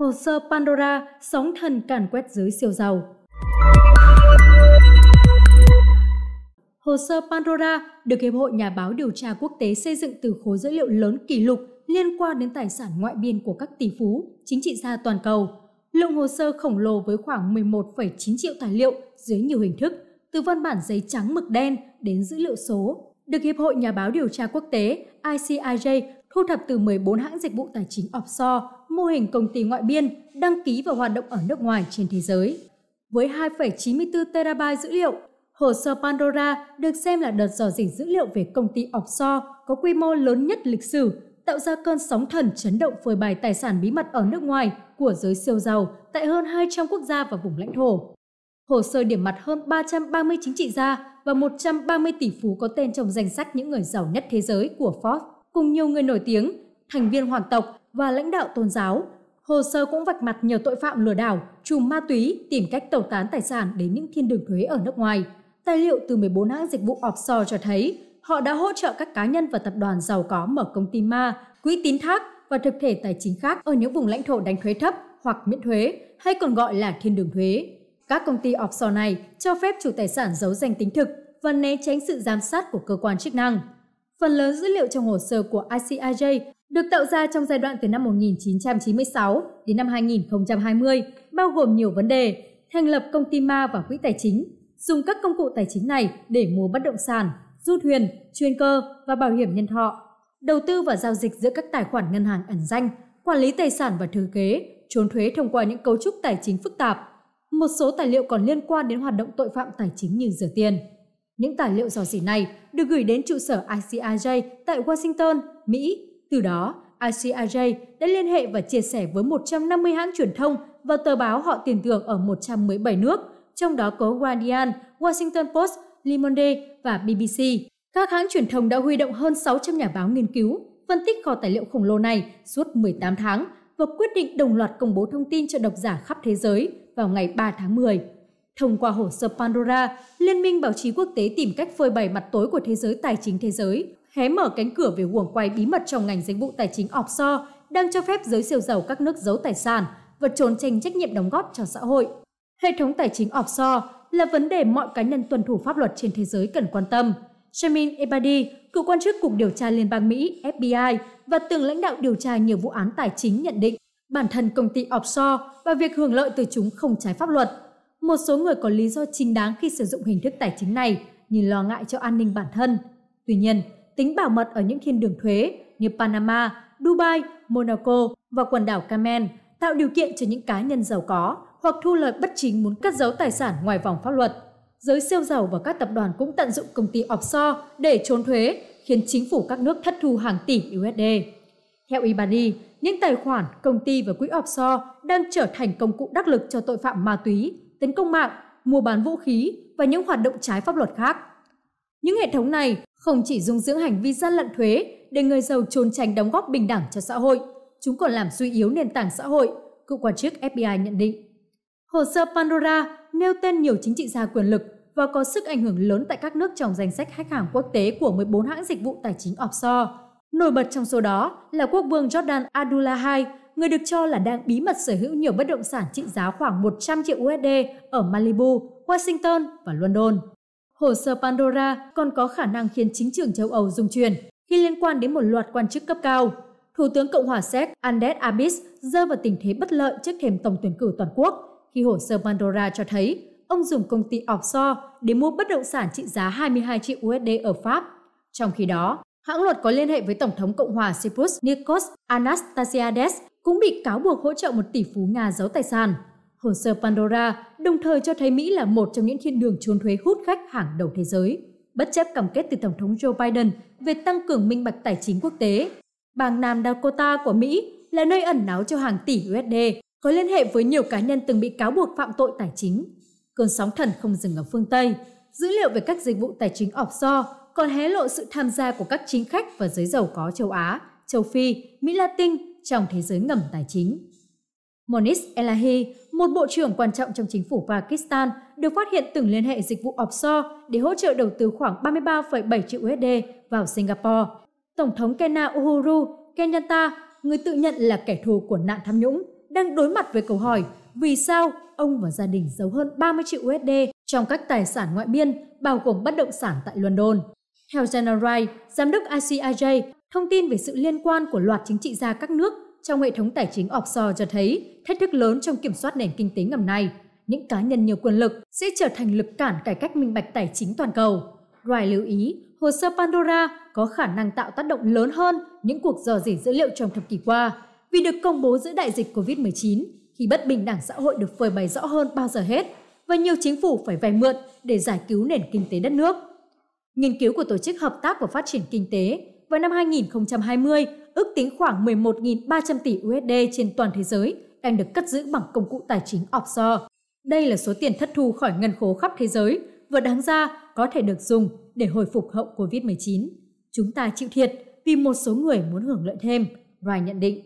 Hồ sơ Pandora, sóng thần càn quét giới siêu giàu. Hồ sơ Pandora được Hiệp hội Nhà báo Điều tra Quốc tế xây dựng từ khối dữ liệu lớn kỷ lục liên quan đến tài sản ngoại biên của các tỷ phú, chính trị gia toàn cầu. Lượng hồ sơ khổng lồ với khoảng 11,9 triệu tài liệu dưới nhiều hình thức, từ văn bản giấy trắng mực đen đến dữ liệu số, được Hiệp hội Nhà báo Điều tra Quốc tế ICIJ thu thập từ 14 hãng dịch vụ tài chính offshore, mô hình công ty ngoại biên, đăng ký và hoạt động ở nước ngoài trên thế giới. Với 2,94 terabyte dữ liệu, hồ sơ Pandora được xem là đợt dò dỉ dữ liệu về công ty offshore có quy mô lớn nhất lịch sử, tạo ra cơn sóng thần chấn động phơi bày tài sản bí mật ở nước ngoài của giới siêu giàu tại hơn 200 quốc gia và vùng lãnh thổ. Hồ sơ điểm mặt hơn 330 chính trị gia và 130 tỷ phú có tên trong danh sách những người giàu nhất thế giới của Forbes cùng nhiều người nổi tiếng, thành viên hoàng tộc và lãnh đạo tôn giáo. Hồ sơ cũng vạch mặt nhiều tội phạm lừa đảo, trùm ma túy tìm cách tẩu tán tài sản đến những thiên đường thuế ở nước ngoài. Tài liệu từ 14 hãng dịch vụ offshore cho thấy họ đã hỗ trợ các cá nhân và tập đoàn giàu có mở công ty ma, quỹ tín thác và thực thể tài chính khác ở những vùng lãnh thổ đánh thuế thấp hoặc miễn thuế, hay còn gọi là thiên đường thuế. Các công ty offshore này cho phép chủ tài sản giấu danh tính thực và né tránh sự giám sát của cơ quan chức năng. Phần lớn dữ liệu trong hồ sơ của ICIJ được tạo ra trong giai đoạn từ năm 1996 đến năm 2020, bao gồm nhiều vấn đề, thành lập công ty ma và quỹ tài chính, dùng các công cụ tài chính này để mua bất động sản, du thuyền, chuyên cơ và bảo hiểm nhân thọ, đầu tư và giao dịch giữa các tài khoản ngân hàng ẩn danh, quản lý tài sản và thừa kế, trốn thuế thông qua những cấu trúc tài chính phức tạp. Một số tài liệu còn liên quan đến hoạt động tội phạm tài chính như rửa tiền. Những tài liệu dò dỉ này được gửi đến trụ sở ICIJ tại Washington, Mỹ. Từ đó, ICIJ đã liên hệ và chia sẻ với 150 hãng truyền thông và tờ báo họ tiền tưởng ở 117 nước, trong đó có Guardian, Washington Post, Le Monde và BBC. Các hãng truyền thông đã huy động hơn 600 nhà báo nghiên cứu, phân tích kho tài liệu khổng lồ này suốt 18 tháng và quyết định đồng loạt công bố thông tin cho độc giả khắp thế giới vào ngày 3 tháng 10. Thông qua hồ sơ Pandora, Liên minh báo chí quốc tế tìm cách phơi bày mặt tối của thế giới tài chính thế giới, hé mở cánh cửa về guồng quay bí mật trong ngành dịch vụ tài chính offshore đang cho phép giới siêu giàu các nước giấu tài sản và trốn tránh trách nhiệm đóng góp cho xã hội. Hệ thống tài chính offshore là vấn đề mọi cá nhân tuân thủ pháp luật trên thế giới cần quan tâm. Shamin Ebadi, cựu quan chức Cục Điều tra Liên bang Mỹ FBI và từng lãnh đạo điều tra nhiều vụ án tài chính nhận định bản thân công ty offshore và việc hưởng lợi từ chúng không trái pháp luật một số người có lý do chính đáng khi sử dụng hình thức tài chính này như lo ngại cho an ninh bản thân. Tuy nhiên, tính bảo mật ở những thiên đường thuế như Panama, Dubai, Monaco và quần đảo Cayman tạo điều kiện cho những cá nhân giàu có hoặc thu lợi bất chính muốn cất giấu tài sản ngoài vòng pháp luật. Giới siêu giàu và các tập đoàn cũng tận dụng công ty offshore để trốn thuế, khiến chính phủ các nước thất thu hàng tỷ USD. Theo Ibani, những tài khoản, công ty và quỹ offshore đang trở thành công cụ đắc lực cho tội phạm ma túy tấn công mạng, mua bán vũ khí và những hoạt động trái pháp luật khác. Những hệ thống này không chỉ dung dưỡng hành vi gian lận thuế để người giàu trốn tránh đóng góp bình đẳng cho xã hội, chúng còn làm suy yếu nền tảng xã hội, cựu quan chức FBI nhận định. Hồ sơ Pandora nêu tên nhiều chính trị gia quyền lực và có sức ảnh hưởng lớn tại các nước trong danh sách khách hàng quốc tế của 14 hãng dịch vụ tài chính offshore. Nổi bật trong số đó là quốc vương Jordan Abdullah II, người được cho là đang bí mật sở hữu nhiều bất động sản trị giá khoảng 100 triệu USD ở Malibu, Washington và London. Hồ sơ Pandora còn có khả năng khiến chính trường châu Âu rung chuyển khi liên quan đến một loạt quan chức cấp cao. Thủ tướng Cộng hòa Séc Andres Abis rơi vào tình thế bất lợi trước thềm tổng tuyển cử toàn quốc khi hồ sơ Pandora cho thấy ông dùng công ty offshore để mua bất động sản trị giá 22 triệu USD ở Pháp. Trong khi đó, hãng luật có liên hệ với Tổng thống Cộng hòa Cyprus Nikos Anastasiades cũng bị cáo buộc hỗ trợ một tỷ phú Nga giấu tài sản. Hồ sơ Pandora đồng thời cho thấy Mỹ là một trong những thiên đường trốn thuế hút khách hàng đầu thế giới, bất chấp cam kết từ Tổng thống Joe Biden về tăng cường minh bạch tài chính quốc tế. Bang Nam Dakota của Mỹ là nơi ẩn náu cho hàng tỷ USD, có liên hệ với nhiều cá nhân từng bị cáo buộc phạm tội tài chính. Cơn sóng thần không dừng ở phương Tây. Dữ liệu về các dịch vụ tài chính offshore còn hé lộ sự tham gia của các chính khách và giới giàu có châu Á, châu Phi, Mỹ Latin trong thế giới ngầm tài chính. Monis Elahi, một bộ trưởng quan trọng trong chính phủ Pakistan, được phát hiện từng liên hệ dịch vụ offshore để hỗ trợ đầu tư khoảng 33,7 triệu USD vào Singapore. Tổng thống Kenya Uhuru Kenyatta, người tự nhận là kẻ thù của nạn tham nhũng, đang đối mặt với câu hỏi vì sao ông và gia đình giấu hơn 30 triệu USD trong các tài sản ngoại biên, bao gồm bất động sản tại London. Theo General Wright, giám đốc ICIJ, thông tin về sự liên quan của loạt chính trị gia các nước trong hệ thống tài chính offshore cho thấy thách thức lớn trong kiểm soát nền kinh tế ngầm này. Những cá nhân nhiều quyền lực sẽ trở thành lực cản cải cách minh bạch tài chính toàn cầu. Wright lưu ý, hồ sơ Pandora có khả năng tạo tác động lớn hơn những cuộc dò dỉ dữ liệu trong thập kỷ qua vì được công bố giữa đại dịch COVID-19 khi bất bình đẳng xã hội được phơi bày rõ hơn bao giờ hết và nhiều chính phủ phải vay mượn để giải cứu nền kinh tế đất nước. Nghiên cứu của Tổ chức Hợp tác và Phát triển Kinh tế vào năm 2020 ước tính khoảng 11.300 tỷ USD trên toàn thế giới đang được cất giữ bằng công cụ tài chính offshore. Đây là số tiền thất thu khỏi ngân khố khắp thế giới và đáng ra có thể được dùng để hồi phục hậu COVID-19. Chúng ta chịu thiệt vì một số người muốn hưởng lợi thêm, Ryan nhận định.